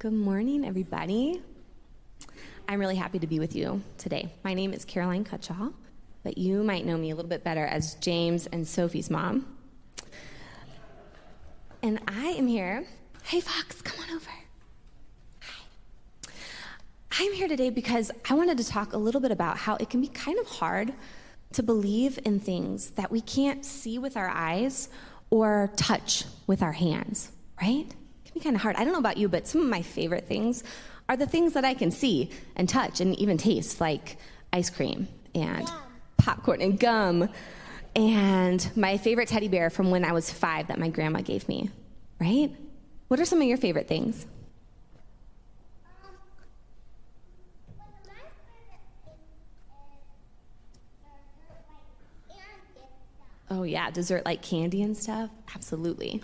Good morning, everybody. I'm really happy to be with you today. My name is Caroline Cutshall, but you might know me a little bit better as James and Sophie's mom. And I am here. Hey, Fox, come on over. Hi. I'm here today because I wanted to talk a little bit about how it can be kind of hard to believe in things that we can't see with our eyes or touch with our hands, right? Can be kind of hard. I don't know about you, but some of my favorite things are the things that I can see and touch and even taste, like ice cream and popcorn and gum. And my favorite teddy bear from when I was five that my grandma gave me, right? What are some of your favorite things? Oh, yeah, dessert like candy and stuff? Absolutely.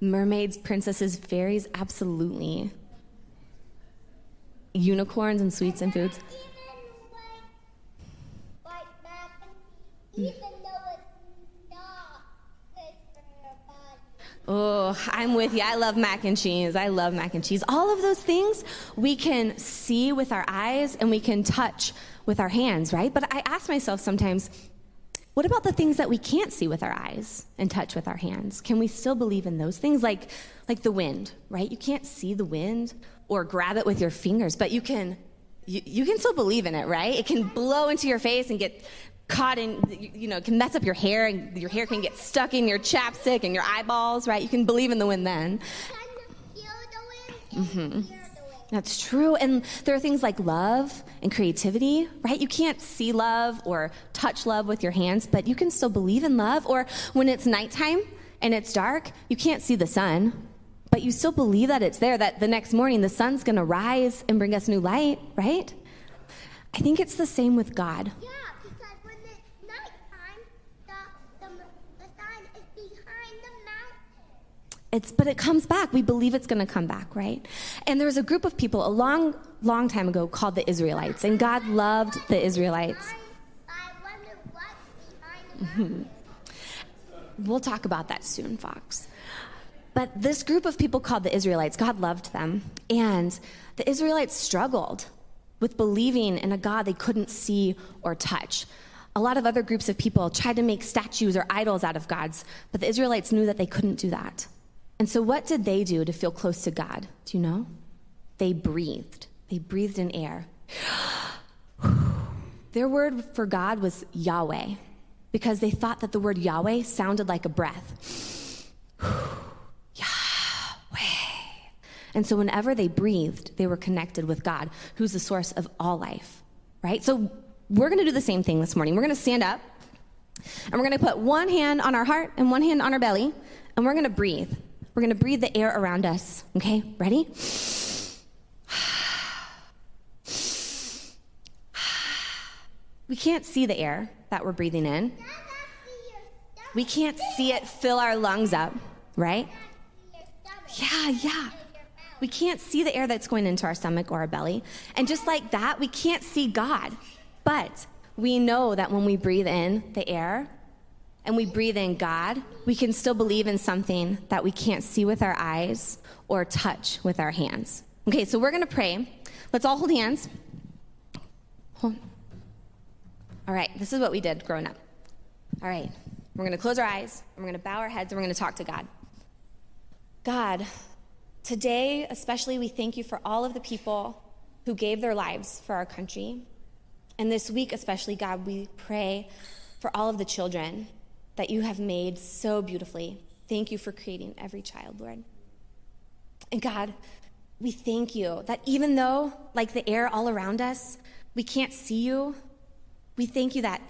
Mermaids, princesses, fairies, absolutely. Unicorns and sweets and foods. Oh, I'm with you. I love mac and cheese. I love mac and cheese. All of those things we can see with our eyes and we can touch with our hands, right? But I ask myself sometimes, what about the things that we can't see with our eyes and touch with our hands? Can we still believe in those things? Like, like the wind, right? You can't see the wind or grab it with your fingers, but you can, you, you can still believe in it, right? It can blow into your face and get caught in, you know, can mess up your hair and your hair can get stuck in your chapstick and your eyeballs, right? You can believe in the wind then. Mm-hmm. That's true. And there are things like love and creativity, right? You can't see love or touch love with your hands, but you can still believe in love. Or when it's nighttime and it's dark, you can't see the sun, but you still believe that it's there, that the next morning the sun's going to rise and bring us new light, right? I think it's the same with God. Yeah. It's, but it comes back. We believe it's going to come back, right? And there was a group of people a long, long time ago called the Israelites, and God loved the Israelites. Mm-hmm. We'll talk about that soon, Fox. But this group of people called the Israelites, God loved them, and the Israelites struggled with believing in a God they couldn't see or touch. A lot of other groups of people tried to make statues or idols out of gods, but the Israelites knew that they couldn't do that. And so, what did they do to feel close to God? Do you know? They breathed. They breathed in air. Their word for God was Yahweh because they thought that the word Yahweh sounded like a breath. Yahweh. And so, whenever they breathed, they were connected with God, who's the source of all life, right? So, we're going to do the same thing this morning. We're going to stand up and we're going to put one hand on our heart and one hand on our belly, and we're going to breathe. We're going to breathe the air around us. Okay, ready? We can't see the air that we're breathing in. We can't see it fill our lungs up, right? Yeah, yeah. We can't see the air that's going into our stomach or our belly. And just like that, we can't see God. But we know that when we breathe in the air, and we breathe in God, we can still believe in something that we can't see with our eyes or touch with our hands. Okay, so we're going to pray. Let's all hold hands. Hold. All right, this is what we did growing up. All right, we're going to close our eyes, we're going to bow our heads, and we're going to talk to God. God, today especially, we thank you for all of the people who gave their lives for our country. And this week, especially, God, we pray for all of the children that you have made so beautifully. Thank you for creating every child, Lord. And God, we thank you that even though, like the air all around us, we can't see you, we thank you that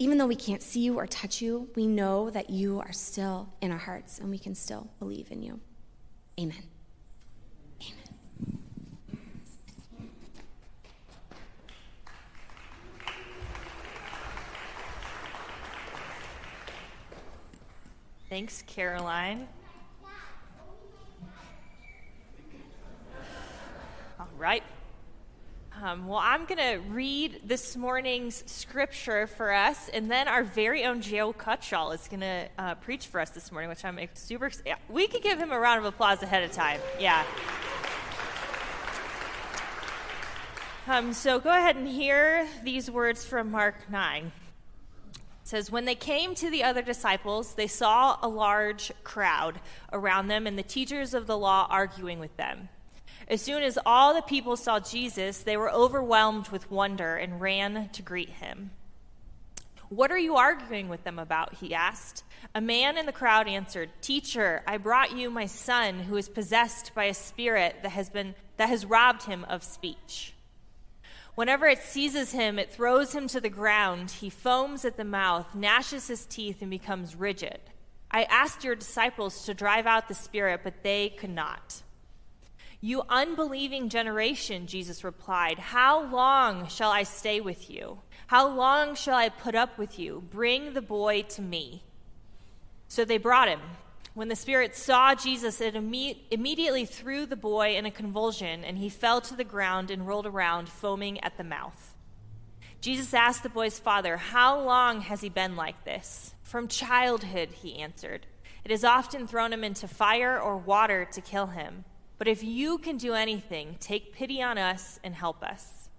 even though we can't see you or touch you, we know that you are still in our hearts and we can still believe in you. Amen. Thanks, Caroline. All right. Um, well, I'm going to read this morning's scripture for us, and then our very own Joe Cutshall is going to uh, preach for us this morning, which I'm super excited. We could give him a round of applause ahead of time. Yeah. Um, so go ahead and hear these words from Mark 9. Says, When they came to the other disciples, they saw a large crowd around them and the teachers of the law arguing with them. As soon as all the people saw Jesus, they were overwhelmed with wonder and ran to greet him. What are you arguing with them about? He asked. A man in the crowd answered, Teacher, I brought you my son who is possessed by a spirit that has, been, that has robbed him of speech. Whenever it seizes him, it throws him to the ground. He foams at the mouth, gnashes his teeth, and becomes rigid. I asked your disciples to drive out the spirit, but they could not. You unbelieving generation, Jesus replied, How long shall I stay with you? How long shall I put up with you? Bring the boy to me. So they brought him. When the spirit saw Jesus, it imme- immediately threw the boy in a convulsion, and he fell to the ground and rolled around, foaming at the mouth. Jesus asked the boy's father, How long has he been like this? From childhood, he answered. It has often thrown him into fire or water to kill him. But if you can do anything, take pity on us and help us.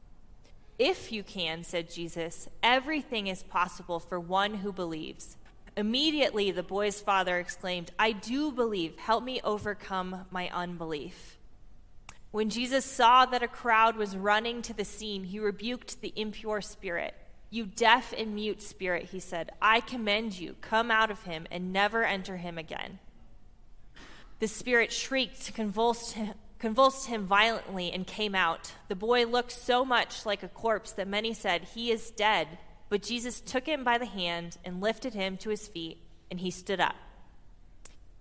If you can, said Jesus, everything is possible for one who believes. Immediately, the boy's father exclaimed, I do believe. Help me overcome my unbelief. When Jesus saw that a crowd was running to the scene, he rebuked the impure spirit. You deaf and mute spirit, he said, I commend you. Come out of him and never enter him again. The spirit shrieked, convulsed him, convulsed him violently, and came out. The boy looked so much like a corpse that many said, He is dead. But Jesus took him by the hand and lifted him to his feet, and he stood up.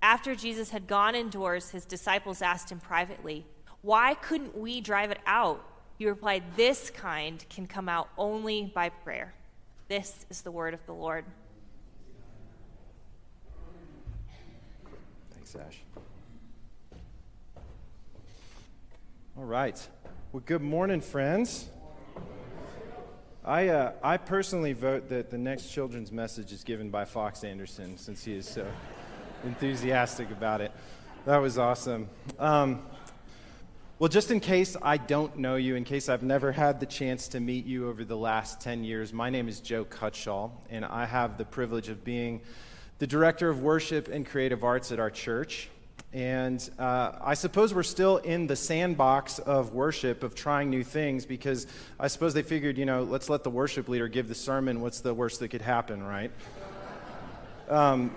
After Jesus had gone indoors, his disciples asked him privately, Why couldn't we drive it out? He replied, This kind can come out only by prayer. This is the word of the Lord. Thanks, Ash. All right. Well, good morning, friends. I, uh, I personally vote that the next children's message is given by Fox Anderson since he is so enthusiastic about it. That was awesome. Um, well, just in case I don't know you, in case I've never had the chance to meet you over the last 10 years, my name is Joe Cutshall, and I have the privilege of being the director of worship and creative arts at our church. And uh, I suppose we're still in the sandbox of worship, of trying new things, because I suppose they figured, you know, let's let the worship leader give the sermon. What's the worst that could happen, right? Um,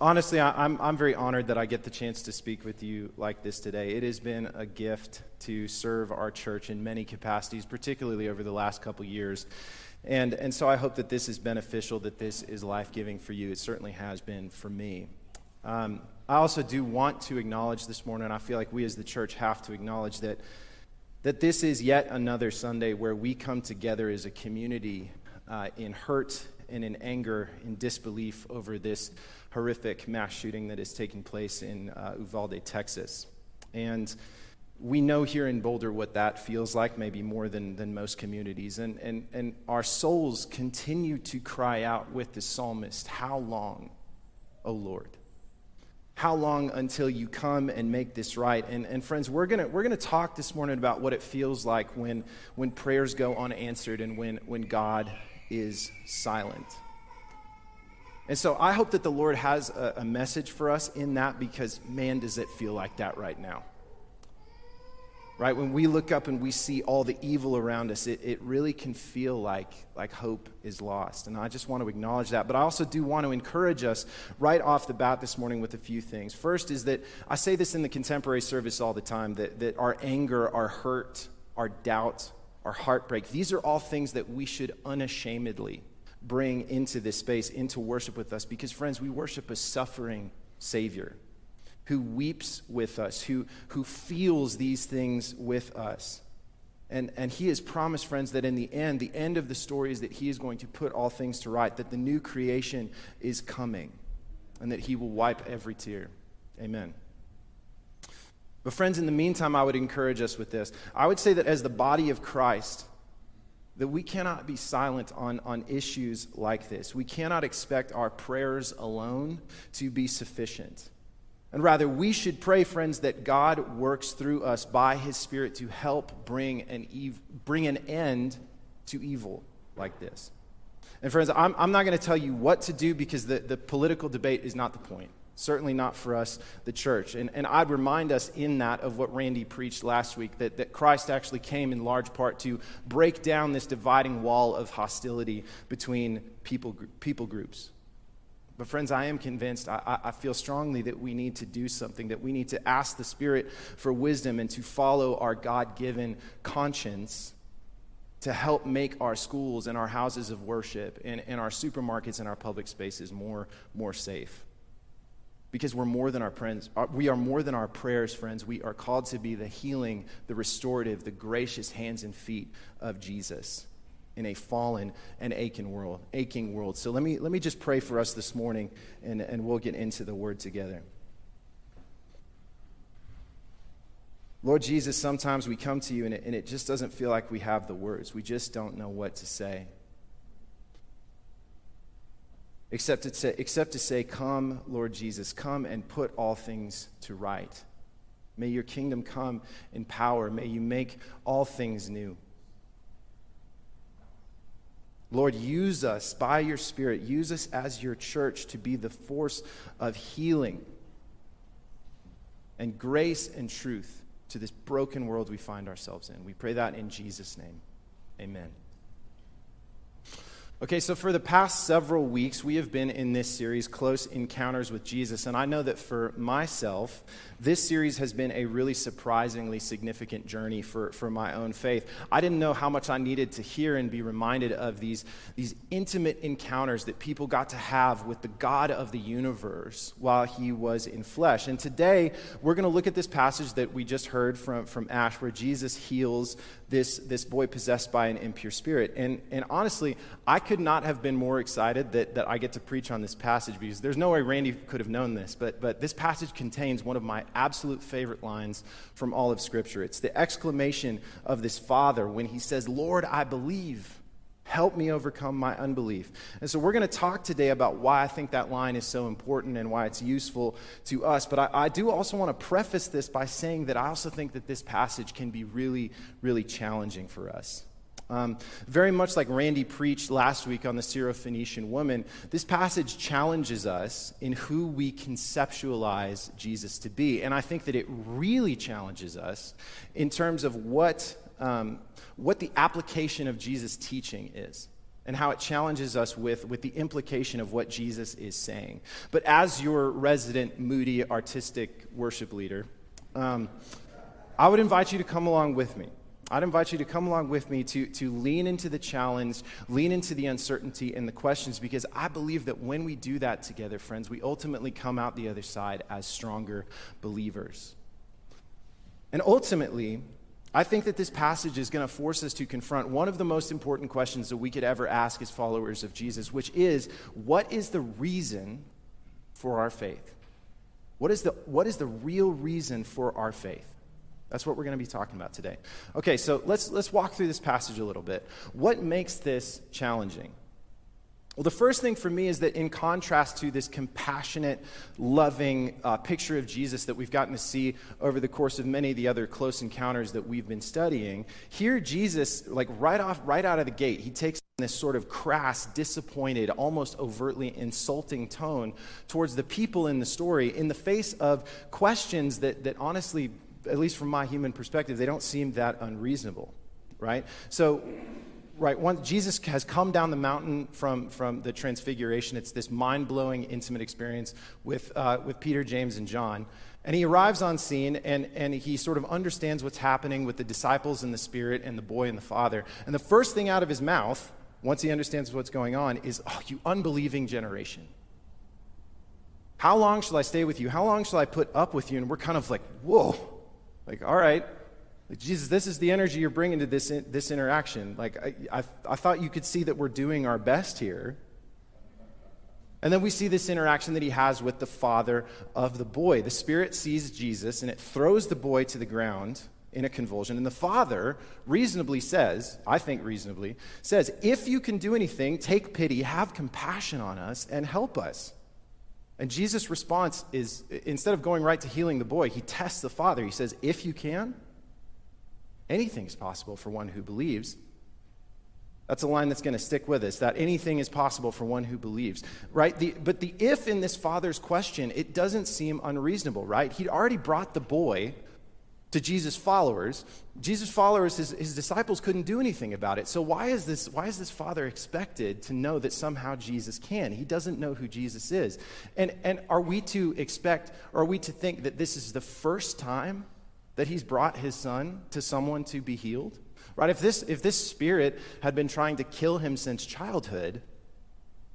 honestly, I, I'm, I'm very honored that I get the chance to speak with you like this today. It has been a gift to serve our church in many capacities, particularly over the last couple years. And, and so I hope that this is beneficial, that this is life giving for you. It certainly has been for me. Um, I also do want to acknowledge this morning, I feel like we as the church have to acknowledge that, that this is yet another Sunday where we come together as a community uh, in hurt and in anger, in disbelief over this horrific mass shooting that is taking place in uh, Uvalde, Texas. And we know here in Boulder what that feels like, maybe more than, than most communities. And, and, and our souls continue to cry out with the psalmist, How long, O Lord? How long until you come and make this right? And, and friends, we're going we're gonna talk this morning about what it feels like when, when prayers go unanswered and when, when God is silent. And so I hope that the Lord has a, a message for us in that because, man, does it feel like that right now right? When we look up and we see all the evil around us, it, it really can feel like, like hope is lost. And I just want to acknowledge that. But I also do want to encourage us right off the bat this morning with a few things. First is that I say this in the contemporary service all the time that, that our anger, our hurt, our doubt, our heartbreak, these are all things that we should unashamedly bring into this space, into worship with us. Because, friends, we worship a suffering Savior who weeps with us, who, who feels these things with us. And, and he has promised, friends, that in the end, the end of the story is that he is going to put all things to right, that the new creation is coming, and that he will wipe every tear. Amen. But, friends, in the meantime, I would encourage us with this. I would say that as the body of Christ, that we cannot be silent on, on issues like this. We cannot expect our prayers alone to be sufficient. And rather, we should pray, friends, that God works through us by his Spirit to help bring an, ev- bring an end to evil like this. And, friends, I'm, I'm not going to tell you what to do because the, the political debate is not the point. Certainly not for us, the church. And, and I'd remind us in that of what Randy preached last week that, that Christ actually came in large part to break down this dividing wall of hostility between people, people groups. But, friends, I am convinced, I, I, feel strongly that we need to do something, that we need to ask the Spirit for wisdom and to follow our God given conscience to help make our schools and our houses of worship and, and our supermarkets and our public spaces more, more safe. Because we're more than our friends. Uh, we are more than our prayers, friends. We are called to be the healing, the restorative, the gracious hands and feet of Jesus in a fallen and aching world, aching world. So let me, let me just pray for us this morning, and, and we'll get into the word together. Lord Jesus, sometimes we come to you and it, and it just doesn't feel like we have the words. We just don't know what to say. Except to say, except to say Come, Lord Jesus, come and put all things to right. May your kingdom come in power. May you make all things new. Lord, use us by your Spirit. Use us as your church to be the force of healing and grace and truth to this broken world we find ourselves in. We pray that in Jesus' name. Amen. Okay, so for the past several weeks, we have been in this series, Close Encounters with Jesus. And I know that for myself, this series has been a really surprisingly significant journey for, for my own faith. I didn't know how much I needed to hear and be reminded of these, these intimate encounters that people got to have with the God of the universe while he was in flesh. And today, we're going to look at this passage that we just heard from, from Ash, where Jesus heals this, this boy possessed by an impure spirit. And, and honestly, I could not have been more excited that, that I get to preach on this passage because there's no way Randy could have known this, but, but this passage contains one of my absolute favorite lines from all of Scripture. It's the exclamation of this father when he says, Lord, I believe. Help me overcome my unbelief. And so, we're going to talk today about why I think that line is so important and why it's useful to us. But I, I, do also want to preface this by saying that I also think that this passage can be really, really challenging for us. Um, very much like Randy preached last week on the Syrophoenician woman, this passage challenges us in who we conceptualize Jesus to be. And I think that it really challenges us in terms of what, um, what the application of Jesus' teaching is and how it challenges us with, with the implication of what Jesus is saying. But as your resident, moody, artistic worship leader, um, I would invite you to come along with me. I'd invite you to come along with me to, to lean into the challenge, lean into the uncertainty and the questions, because I believe that when we do that together, friends, we ultimately come out the other side as stronger believers. And ultimately, I think that this passage is going to force us to confront one of the most important questions that we could ever ask as followers of Jesus, which is what is the reason for our faith? What is the, what is the real reason for our faith? That's what we're going to be talking about today. Okay, so let's, let's walk through this passage a little bit. What makes this challenging? Well, the first thing for me is that, in contrast to this compassionate, loving uh, picture of Jesus that we've gotten to see over the course of many of the other close encounters that we've been studying, here Jesus, like right off, right out of the gate, he takes this sort of crass, disappointed, almost overtly insulting tone towards the people in the story in the face of questions that, that honestly at least from my human perspective, they don't seem that unreasonable, right? So, right, one, Jesus has come down the mountain from, from the transfiguration. It's this mind blowing, intimate experience with, uh, with Peter, James, and John. And he arrives on scene and, and he sort of understands what's happening with the disciples and the Spirit and the boy and the Father. And the first thing out of his mouth, once he understands what's going on, is, Oh, you unbelieving generation. How long shall I stay with you? How long shall I put up with you? And we're kind of like, Whoa like, all right, like, Jesus, this is the energy you're bringing to this, this interaction. Like, I, I, I thought you could see that we're doing our best here. And then we see this interaction that he has with the father of the boy. The spirit sees Jesus and it throws the boy to the ground in a convulsion. And the father reasonably says, I think reasonably, says, If you can do anything, take pity, have compassion on us, and help us. And Jesus' response is instead of going right to healing the boy, he tests the father. He says, If you can, anything's possible for one who believes. That's a line that's going to stick with us that anything is possible for one who believes, right? The, but the if in this father's question, it doesn't seem unreasonable, right? He'd already brought the boy to Jesus' followers. Jesus' followers, his, his disciples couldn't do anything about it. So why is, this, why is this father expected to know that somehow Jesus can? He doesn't know who Jesus is. And, and are we to expect, or are we to think that this is the first time that he's brought his son to someone to be healed? Right? If this, if this spirit had been trying to kill him since childhood,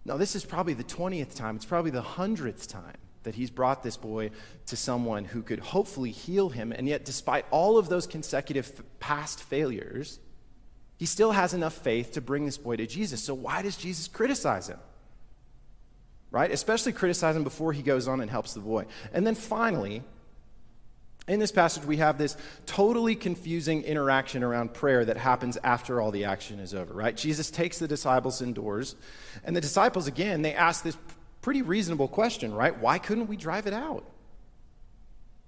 no, this is probably the 20th time. It's probably the 100th time that he's brought this boy to someone who could hopefully heal him. And yet, despite all of those consecutive past failures, he still has enough faith to bring this boy to Jesus. So, why does Jesus criticize him? Right? Especially criticize him before he goes on and helps the boy. And then finally, in this passage, we have this totally confusing interaction around prayer that happens after all the action is over, right? Jesus takes the disciples indoors, and the disciples, again, they ask this pretty reasonable question, right? Why couldn't we drive it out?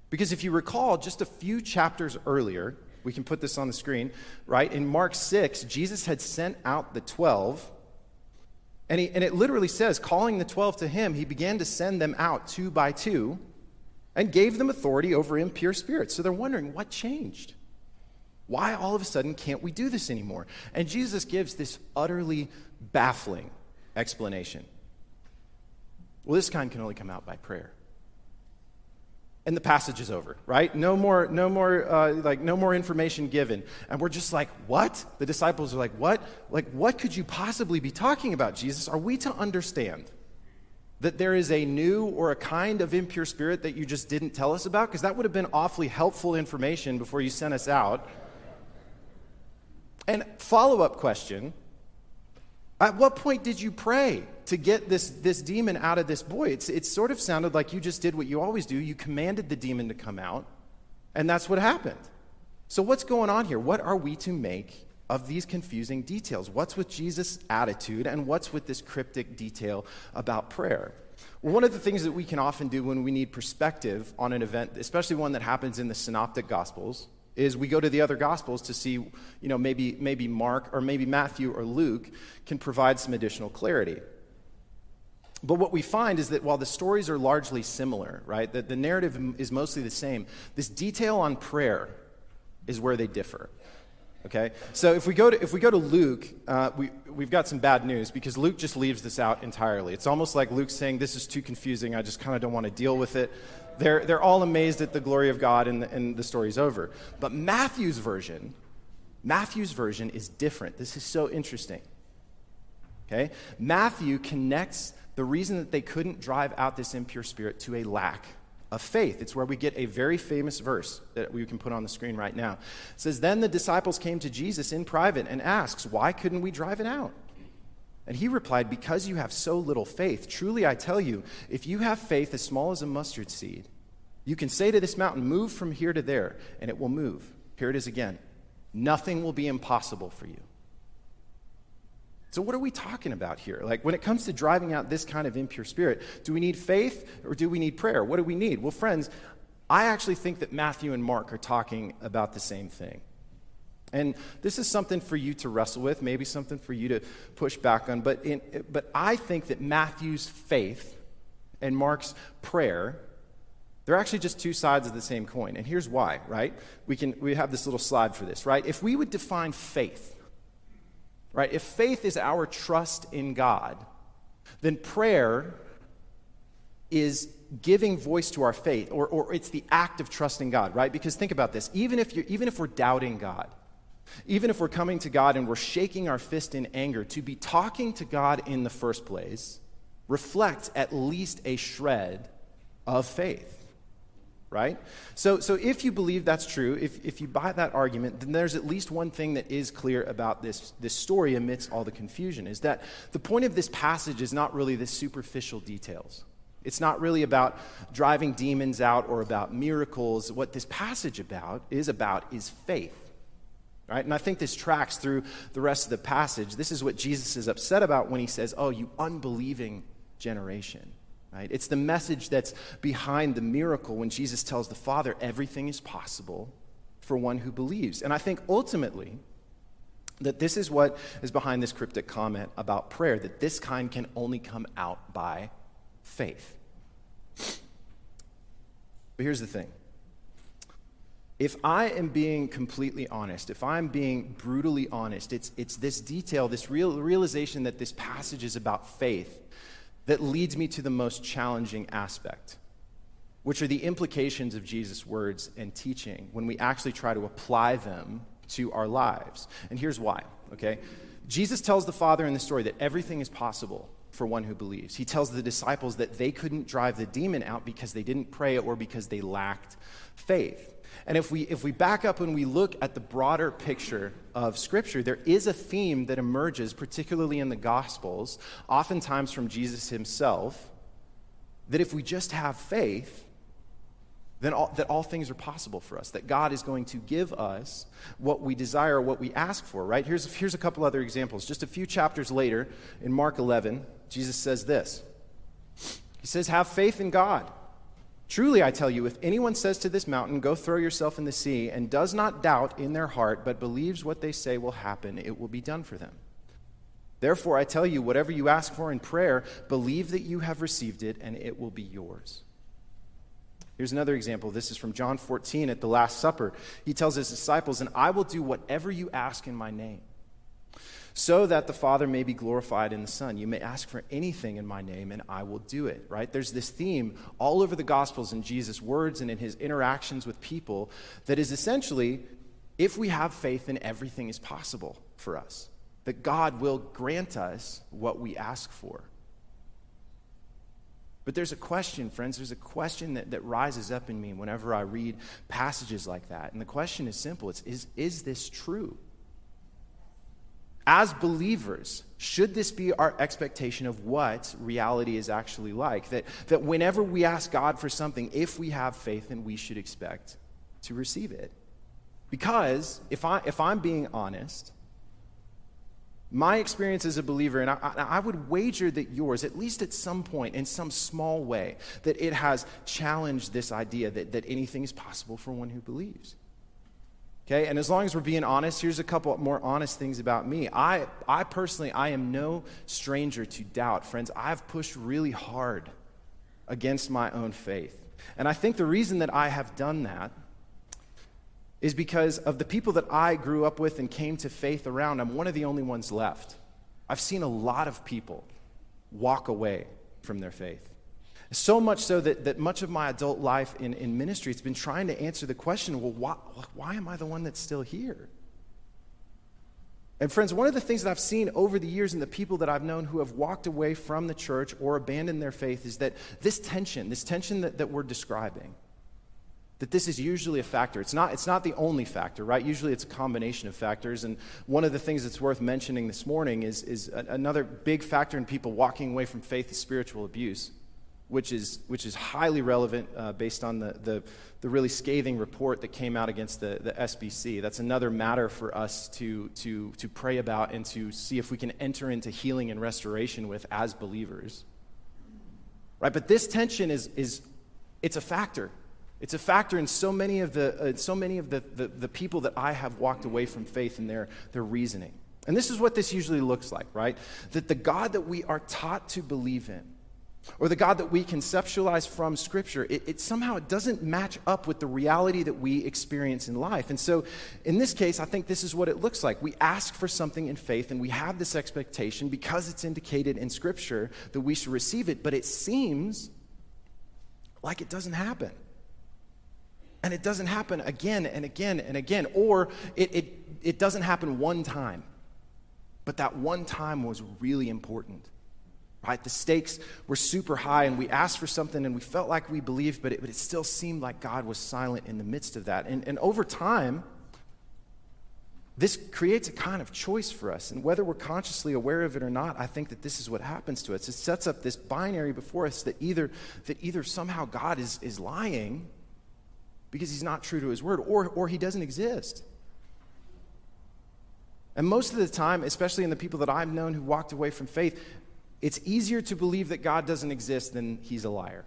Because if you recall, just a few chapters earlier, we can put this on the screen, right? In Mark 6, Jesus had sent out the 12. And, he, and it literally says, calling the 12 to him, he began to send them out two by two and gave them authority over impure spirits. So they're wondering what changed? Why all of a sudden can't we do this anymore? And Jesus gives this utterly baffling explanation. Well, this kind can only come out by prayer. And the passage is over, right? No more, no more, uh, like no more information given. And we're just like, what? The disciples are like, what? Like, what could you possibly be talking about, Jesus? Are we to understand that there is a new or a kind of impure spirit that you just didn't tell us about? Because that would have been awfully helpful information before you sent us out. And follow up question At what point did you pray to get this, this demon out of this boy? It's, it sort of sounded like you just did what you always do. You commanded the demon to come out, and that's what happened. So, what's going on here? What are we to make of these confusing details. What's with Jesus' attitude and what's with this cryptic detail about prayer? Well, one of the things that we can often do when we need perspective on an event, especially one that happens in the synoptic gospels, is we go to the other gospels to see, you know, maybe, maybe Mark or maybe Matthew or Luke can provide some additional clarity. But what we find is that while the stories are largely similar, right, that the narrative is mostly the same, this detail on prayer is where they differ. Okay? So if we go to, if we go to Luke, uh, we, we've got some bad news because Luke just leaves this out entirely. It's almost like Luke saying, This is too confusing. I just kind of don't want to deal with it. They're, they're all amazed at the glory of God and the, and the story's over. But Matthew's version, Matthew's version is different. This is so interesting. Okay? Matthew connects the reason that they couldn't drive out this impure spirit to a lack of faith. It's where we get a very famous verse that we can put on the screen right now. It says, Then the disciples came to Jesus in private and asked, Why couldn't we drive it out? And he replied, Because you have so little faith. Truly I tell you, if you have faith as small as a mustard seed, you can say to this mountain, Move from here to there, and it will move. Here it is again. Nothing will be impossible for you. So, what are we talking about here? Like, when it comes to driving out this kind of impure spirit, do we need faith or do we need prayer? What do we need? Well, friends, I actually think that Matthew and Mark are talking about the same thing. And this is something for you to wrestle with, maybe something for you to push back on. But, in, but I think that Matthew's faith and Mark's prayer, they're actually just two sides of the same coin. And here's why, right? We, can, we have this little slide for this, right? If we would define faith, right? If faith is our trust in God, then prayer is giving voice to our faith, or, or it's the act of trusting God, right? Because think about this even if, you're, even if we're doubting God, even if we're coming to God and we're shaking our fist in anger, to be talking to God in the first place reflects at least a shred of faith. Right? So, so if you believe that's true, if, if you buy that argument, then there's at least one thing that is clear about this, this story amidst all the confusion is that the point of this passage is not really the superficial details. It's not really about driving demons out or about miracles. What this passage about is about is faith. Right? And I think this tracks through the rest of the passage. This is what Jesus is upset about when he says, Oh, you unbelieving generation. Right? It's the message that's behind the miracle when Jesus tells the Father everything is possible for one who believes. And I think ultimately that this is what is behind this cryptic comment about prayer that this kind can only come out by faith. But here's the thing. If I am being completely honest, if I'm being brutally honest, it's, it's this detail, this real, realization that this passage is about faith that leads me to the most challenging aspect, which are the implications of Jesus' words and teaching when we actually try to apply them to our lives. And here's why, okay? Jesus tells the Father in the story that everything is possible for one who believes. He tells the disciples that they couldn't drive the demon out because they didn't pray or because they lacked faith. And if we, if we back up and we look at the broader picture of Scripture, there is a theme that emerges, particularly in the Gospels, oftentimes from Jesus himself, that if we just have faith, then all, that all things are possible for us, that God is going to give us what we desire, what we ask for, right? Here's, here's a couple other examples. Just a few chapters later, in Mark 11, Jesus says this He says, Have faith in God. Truly, I tell you, if anyone says to this mountain, Go throw yourself in the sea, and does not doubt in their heart, but believes what they say will happen, it will be done for them. Therefore, I tell you, whatever you ask for in prayer, believe that you have received it, and it will be yours. Here's another example. This is from John 14 at the Last Supper. He tells his disciples, And I will do whatever you ask in my name so that the Father may be glorified in the Son. You may ask for anything in my name, and I will do it, right? There's this theme all over the Gospels in Jesus' words and in his interactions with people that is essentially if we have faith, then everything is possible for us, that God will grant us what we ask for. But there's a question, friends, there's a question that, that rises up in me whenever I read passages like that. And the question is simple it's, is, is this true? As believers, should this be our expectation of what reality is actually like? That, that whenever we ask God for something, if we have faith, then we should expect to receive it. Because if, I, if I'm being honest, my experience as a believer, and I, I, would wager that yours, at least at some point, in some small way, that it has challenged this idea that, that anything is possible for one who believes. Okay, and as long as we're being honest, here's a couple more honest things about me. I, I personally, I am no stranger to doubt. Friends, I've pushed really hard against my own faith. And I think the reason that I have done that is because of the people that I grew up with and came to faith around. I'm one of the only ones left. I've seen a lot of people walk away from their faith. So much so that, that much of my adult life in, in ministry, it's been trying to answer the question well, why, why am I the one that's still here? And, friends, one of the things that I've seen over the years in the people that I've known who have walked away from the church or abandoned their faith is that this tension, this tension that, that we're describing, that this is usually a factor. It's not, it's not the only factor, right? Usually it's a combination of factors. And one of the things that's worth mentioning this morning is, is another big factor in people walking away from faith is spiritual abuse which is, which is highly relevant uh, based on the, the, the, really scathing report that came out against the, the SBC. That's another matter for us to, to, to pray about and to see if we can enter into healing and restoration with as believers. Right? But this tension is, is it's a factor. It's a factor in so many of the, uh, so many of the, the, the people that I have walked away from faith in their, their reasoning. And this is what this usually looks like, right? That the God that we are taught to believe in, or the God that we conceptualize from Scripture, it, it, somehow it doesn't match up with the reality that we experience in life. And so, in this case, I think this is what it looks like. We ask for something in faith, and we have this expectation because it's indicated in Scripture that we should receive it, but it seems like it doesn't happen. And it doesn't happen again and again and again, or it, it, it doesn't happen one time, but that one time was really important. Right? The stakes were super high, and we asked for something and we felt like we believed, but it, but it still seemed like God was silent in the midst of that. And, and over time, this creates a kind of choice for us. And whether we're consciously aware of it or not, I think that this is what happens to us. It sets up this binary before us that either, that either somehow God is, is lying because he's not true to his word, or, or he doesn't exist. And most of the time, especially in the people that I've known who walked away from faith, it's easier to believe that God doesn't exist than he's a liar.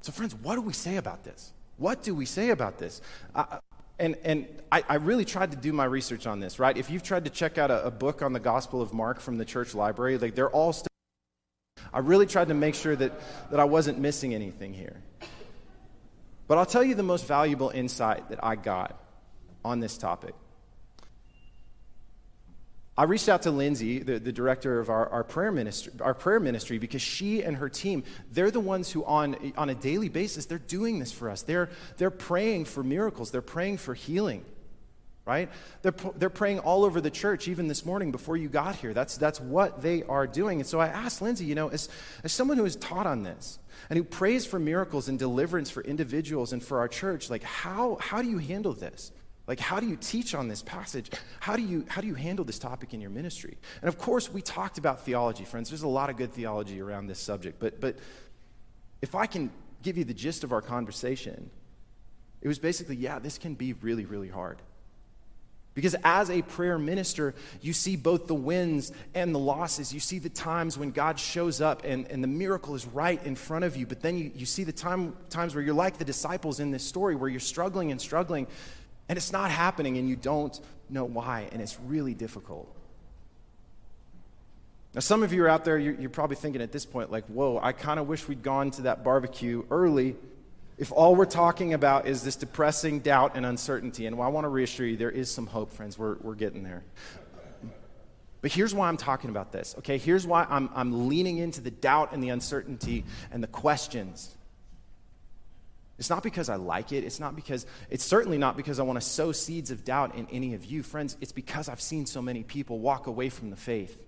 So, friends, what do we say about this? What do we say about this? Uh, and and I, I, really tried to do my research on this, right? If you've tried to check out a, a book on the Gospel of Mark from the church library, like they're all still. I really tried to make sure that, that I wasn't missing anything here. But I'll tell you the most valuable insight that I got on this topic. I reached out to Lindsay, the, the director of our, our, prayer ministry, our prayer ministry, because she and her team, they're the ones who, on, on a daily basis, they're doing this for us. They're, they're praying for miracles, they're praying for healing, right? They're, they're praying all over the church, even this morning before you got here. That's, that's what they are doing. And so I asked Lindsay, you know, as, as someone who is taught on this and who prays for miracles and deliverance for individuals and for our church, like, how, how do you handle this? Like, how do you teach on this passage? How do, you, how do you handle this topic in your ministry? And of course, we talked about theology, friends. There's a lot of good theology around this subject. But, but if I can give you the gist of our conversation, it was basically yeah, this can be really, really hard. Because as a prayer minister, you see both the wins and the losses. You see the times when God shows up and, and the miracle is right in front of you. But then you, you see the time, times where you're like the disciples in this story, where you're struggling and struggling and it's not happening and you don't know why, and it's really difficult. Now, some of you are out there, you're, you're probably thinking at this point, like, whoa, I kind of wish we'd gone to that barbecue early if all we're talking about is this depressing doubt and uncertainty. And well, I want to reassure you, there is some hope, friends. We're, we're getting there. But here's why I'm talking about this, okay? Here's why I'm, I'm leaning into the doubt and the uncertainty and the questions. It's not because I like it. It's not because, it's certainly not because I want to sow seeds of doubt in any of you. Friends, it's because I've seen so many people walk away from the faith.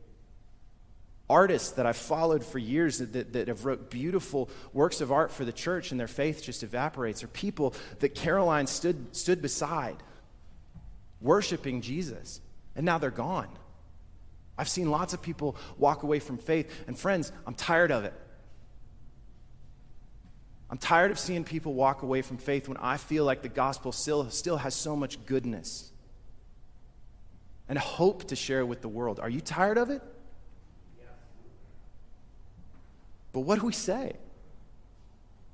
Artists that I've followed for years that, that, that have wrote beautiful works of art for the church and their faith just evaporates, or people that Caroline stood, stood beside worshiping Jesus, and now they're gone. I've seen lots of people walk away from faith, and friends, I'm tired of it. I'm tired of seeing people walk away from faith when I feel like the gospel still, still has so much goodness and hope to share with the world. Are you tired of it? But what do we say?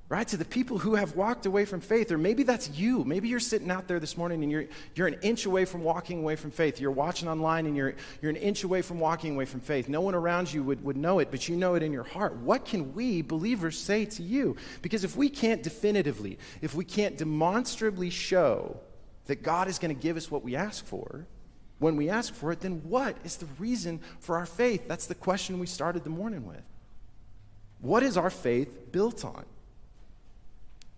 Right? To the people who have walked away from faith, or maybe that's you. Maybe you're sitting out there this morning and you're, you're an inch away from walking away from faith. You're watching online and you're, you're an inch away from walking away from faith. No one around you would, would know it, but you know it in your heart. What can we, believers, say to you? Because if we can't definitively, if we can't demonstrably show that God is going to give us what we ask for, when we ask for it, then what is the reason for our faith? That's the question we started the morning with. What is our faith built on?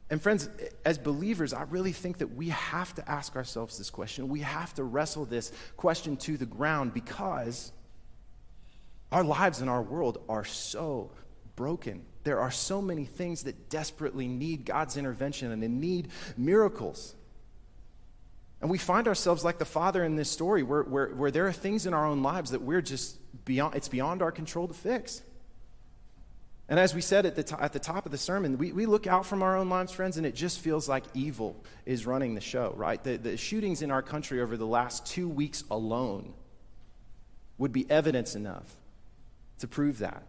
And, friends, as believers, I really think that we have to ask ourselves this question. We have to wrestle this question to the ground because our lives and our world are so broken. There are so many things that desperately need God's intervention and they need miracles. And we find ourselves like the father in this story, where, where, where there are things in our own lives that we're just beyond, it's beyond our control to fix. And as we said at the, to- at the top of the sermon, we, we look out from our own lives, friends, and it just feels like evil is running the show, right? The, the shootings in our country over the last two weeks alone would be evidence enough to prove that.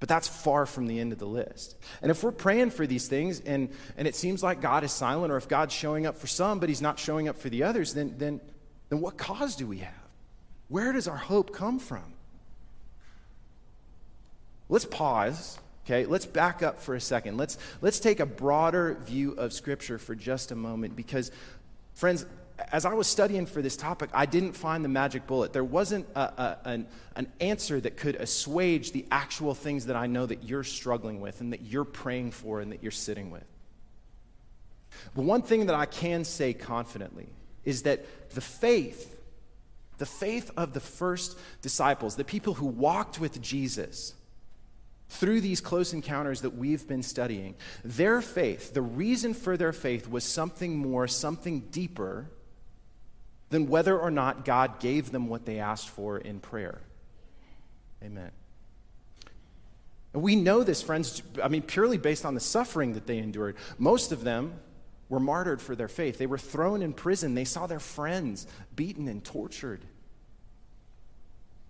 But that's far from the end of the list. And if we're praying for these things and, and it seems like God is silent, or if God's showing up for some, but he's not showing up for the others, then, then, then what cause do we have? Where does our hope come from? Let's pause, okay? Let's back up for a second. Let's, let's take a broader view of Scripture for just a moment because, friends, as I was studying for this topic, I didn't find the magic bullet. There wasn't a, a, an, an answer that could assuage the actual things that I know that you're struggling with and that you're praying for and that you're sitting with. But one thing that I can say confidently is that the faith The faith of the first disciples, the people who walked with Jesus through these close encounters that we've been studying, their faith, the reason for their faith was something more, something deeper than whether or not God gave them what they asked for in prayer. Amen. And we know this, friends, I mean, purely based on the suffering that they endured. Most of them were martyred for their faith. They were thrown in prison. They saw their friends beaten and tortured.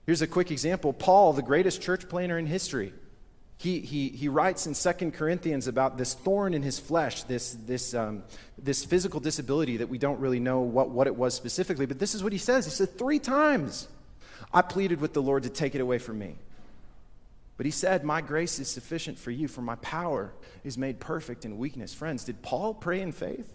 Here's a quick example Paul, the greatest church planner in history, he, he, he writes in Second Corinthians about this thorn in his flesh, this, this, um, this physical disability that we don't really know what, what it was specifically, but this is what he says. He said, Three times I pleaded with the Lord to take it away from me. But he said, My grace is sufficient for you, for my power is made perfect in weakness. Friends, did Paul pray in faith?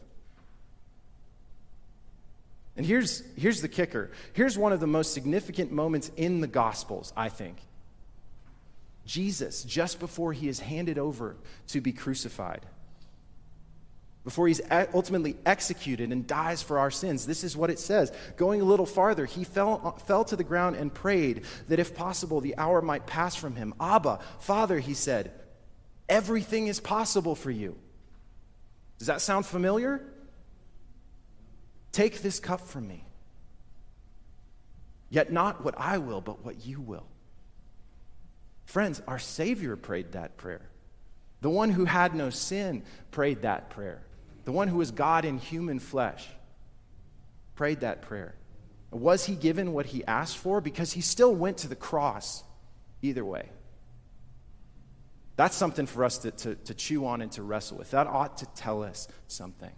And here's, here's the kicker. Here's one of the most significant moments in the Gospels, I think. Jesus, just before he is handed over to be crucified, before he's ultimately executed and dies for our sins. This is what it says. Going a little farther, he fell, uh, fell to the ground and prayed that if possible, the hour might pass from him. Abba, Father, he said, everything is possible for you. Does that sound familiar? Take this cup from me. Yet not what I will, but what you will. Friends, our Savior prayed that prayer. The one who had no sin prayed that prayer. The one who was God in human flesh prayed that prayer. Was he given what he asked for? Because he still went to the cross either way. That's something for us to, to, to chew on and to wrestle with. That ought to tell us something.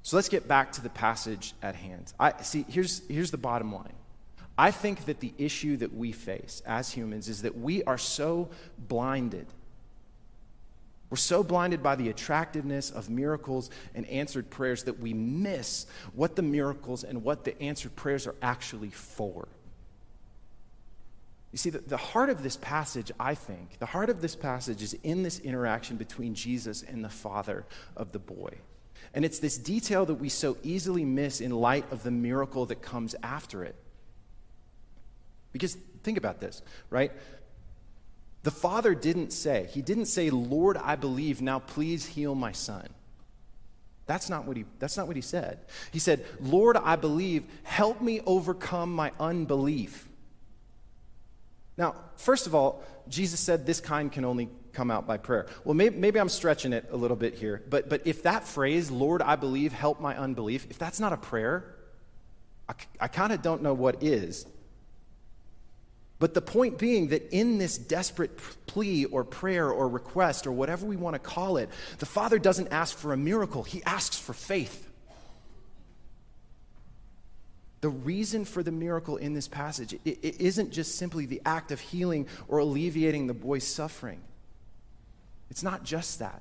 So let's get back to the passage at hand. I see here's here's the bottom line. I think that the issue that we face as humans is that we are so blinded. We're so blinded by the attractiveness of miracles and answered prayers that we miss what the miracles and what the answered prayers are actually for. You see, the, the heart of this passage, I think, the heart of this passage is in this interaction between Jesus and the father of the boy. And it's this detail that we so easily miss in light of the miracle that comes after it. Because think about this, right? The father didn't say, he didn't say, Lord, I believe, now please heal my son. That's not what he, that's not what he said. He said, Lord, I believe, help me overcome my unbelief. Now, first of all, Jesus said this kind can only come out by prayer. Well, maybe, maybe, I'm stretching it a little bit here, but, but if that phrase, Lord, I believe, help my unbelief, if that's not a prayer, I, I kind of don't know what is. But the point being that in this desperate plea or prayer or request or whatever we want to call it, the Father doesn't ask for a miracle, He asks for faith. The reason for the miracle in this passage it, it isn't just simply the act of healing or alleviating the boy's suffering. It's not just that.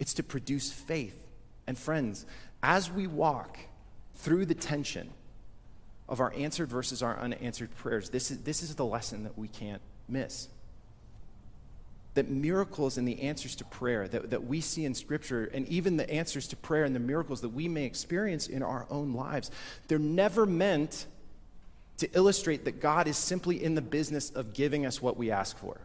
It's to produce faith. And friends, as we walk through the tension of our answered versus our unanswered prayers. This is, this is the lesson that we can't miss. That miracles and the answers to prayer that, that we see in Scripture, and even the answers to prayer and the miracles that we may experience in our own lives, they're never meant to illustrate that God is simply in the business of giving us what we ask for.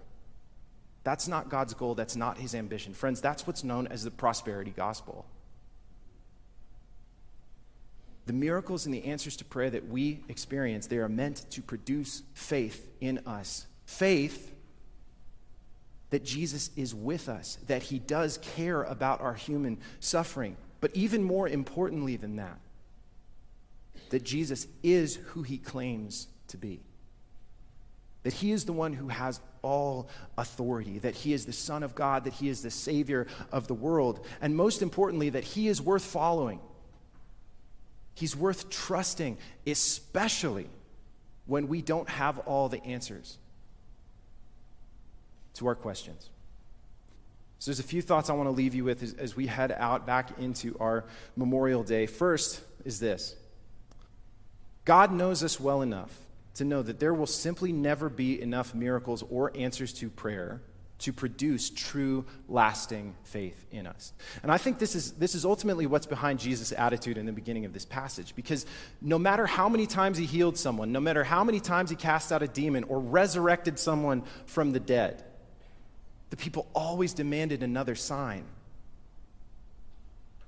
That's not God's goal, that's not his ambition. Friends, that's what's known as the prosperity gospel. The miracles and the answers to prayer that we experience, they are meant to produce faith in us. Faith that Jesus is with us, that he does care about our human suffering. But even more importantly than that, that Jesus is who he claims to be. That he is the one who has all authority, that he is the Son of God, that he is the Savior of the world, and most importantly, that he is worth following He's worth trusting, especially when we don't have all the answers to our questions. So, there's a few thoughts I want to leave you with as, as we head out back into our Memorial Day. First is this God knows us well enough to know that there will simply never be enough miracles or answers to prayer to produce true, lasting faith in us. And I think this is, this is ultimately what's behind Jesus' attitude in the beginning of this passage. Because no matter how many times he healed someone, no matter how many times he cast out a demon or resurrected someone from the dead, the people always demanded another sign.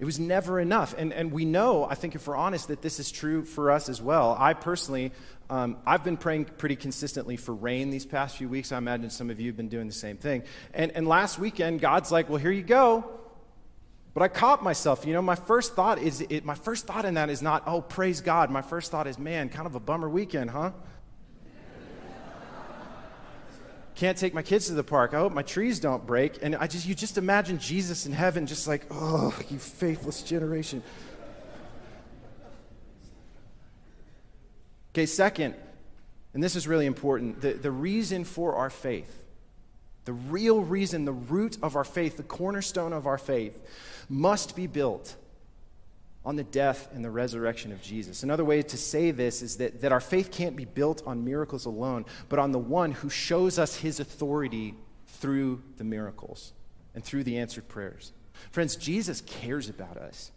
It was never enough. And, and we know, I think if we're honest, that this is true for us as well. I personally, um, I've been praying pretty consistently for rain these past few weeks. I imagine some of you have been doing the same thing. And, and last weekend, God's like, well, here you go. But I caught myself. You know, my first thought is, it, my first thought in that is not, oh, praise God. My first thought is, man, kind of a bummer weekend, huh? Can't take my kids to the park. I hope my trees don't break. And I just, you just imagine Jesus in heaven, just like, oh, you faithless generation. Okay, second, and this is really important the, the reason for our faith, the real reason, the root of our faith, the cornerstone of our faith, must be built on the death and the resurrection of Jesus. Another way to say this is that, that our faith can't be built on miracles alone, but on the one who shows us his authority through the miracles and through the answered prayers. Friends, Jesus cares about us.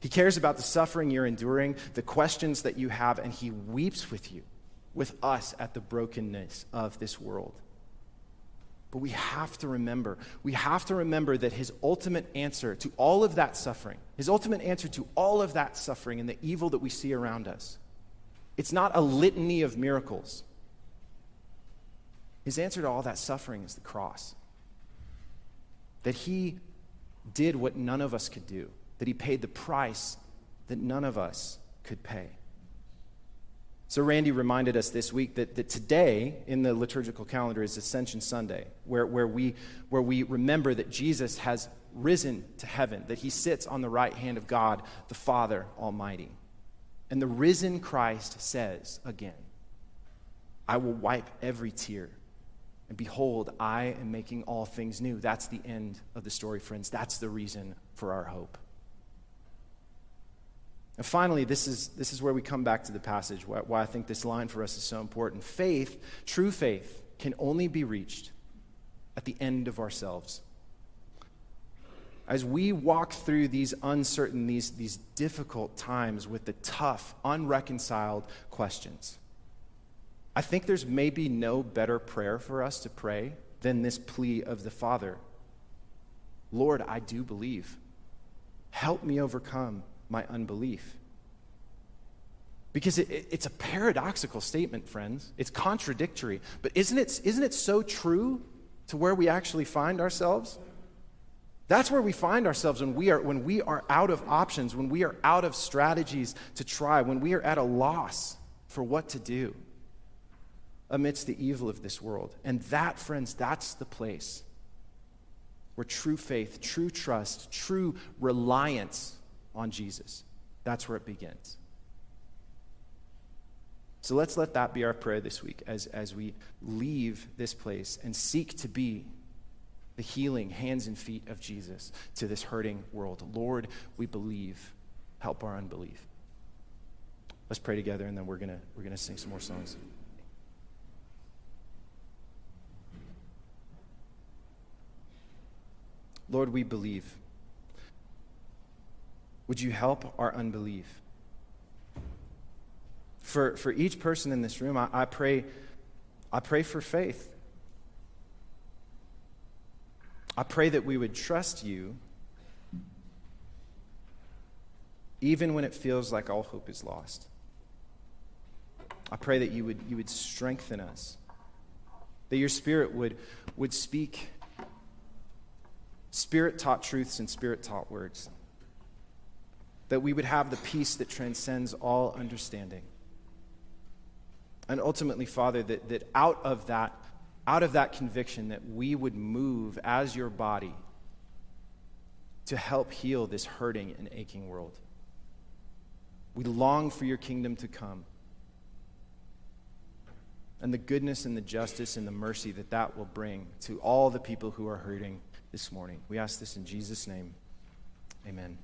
He cares about the suffering you're enduring, the questions that you have, and he weeps with you, with us at the brokenness of this world. But we have to remember, we have to remember that his ultimate answer to all of that suffering, his ultimate answer to all of that suffering and the evil that we see around us, it's not a litany of miracles. His answer to all that suffering is the cross. That he did what none of us could do, that he paid the price that none of us could pay. So, Randy reminded us this week that, that today in the liturgical calendar is Ascension Sunday, where, where, we, where we remember that Jesus has risen to heaven, that he sits on the right hand of God, the Father Almighty. And the risen Christ says again, I will wipe every tear. And behold, I am making all things new. That's the end of the story, friends. That's the reason for our hope. And finally, this is, this is where we come back to the passage, why, why I think this line for us is so important. Faith, true faith, can only be reached at the end of ourselves. As we walk through these uncertain, these, these difficult times with the tough, unreconciled questions, I think there's maybe no better prayer for us to pray than this plea of the Father Lord, I do believe. Help me overcome my unbelief. Because it, it, it's a paradoxical statement, friends. It's contradictory. But isn't it, isn't it so true to where we actually find ourselves? That's where we find ourselves when we, are, when we are out of options, when we are out of strategies to try, when we are at a loss for what to do amidst the evil of this world. And that, friends, that's the place where true faith, true trust, true reliance on Jesus. That's where it begins. So let's let that be our prayer this week as, as we leave this place and seek to be the healing hands and feet of Jesus to this hurting world. Lord, we believe. Help our unbelief. Let's pray together and then we're going we're going to sing some more songs. Lord, we believe. Would you help our unbelief? For, for each person in this room, I, I, pray, I pray for faith. I pray that we would trust you even when it feels like all hope is lost. I pray that you would, you would strengthen us, that your spirit would, would speak spirit taught truths and spirit taught words that we would have the peace that transcends all understanding. And ultimately, Father, that, that out of that, out of that conviction that we would move as your body to help heal this hurting and aching world. We long for your kingdom to come and the goodness and the justice and the mercy that that will bring to all the people who are hurting this morning. We ask this in Jesus' name. Amen.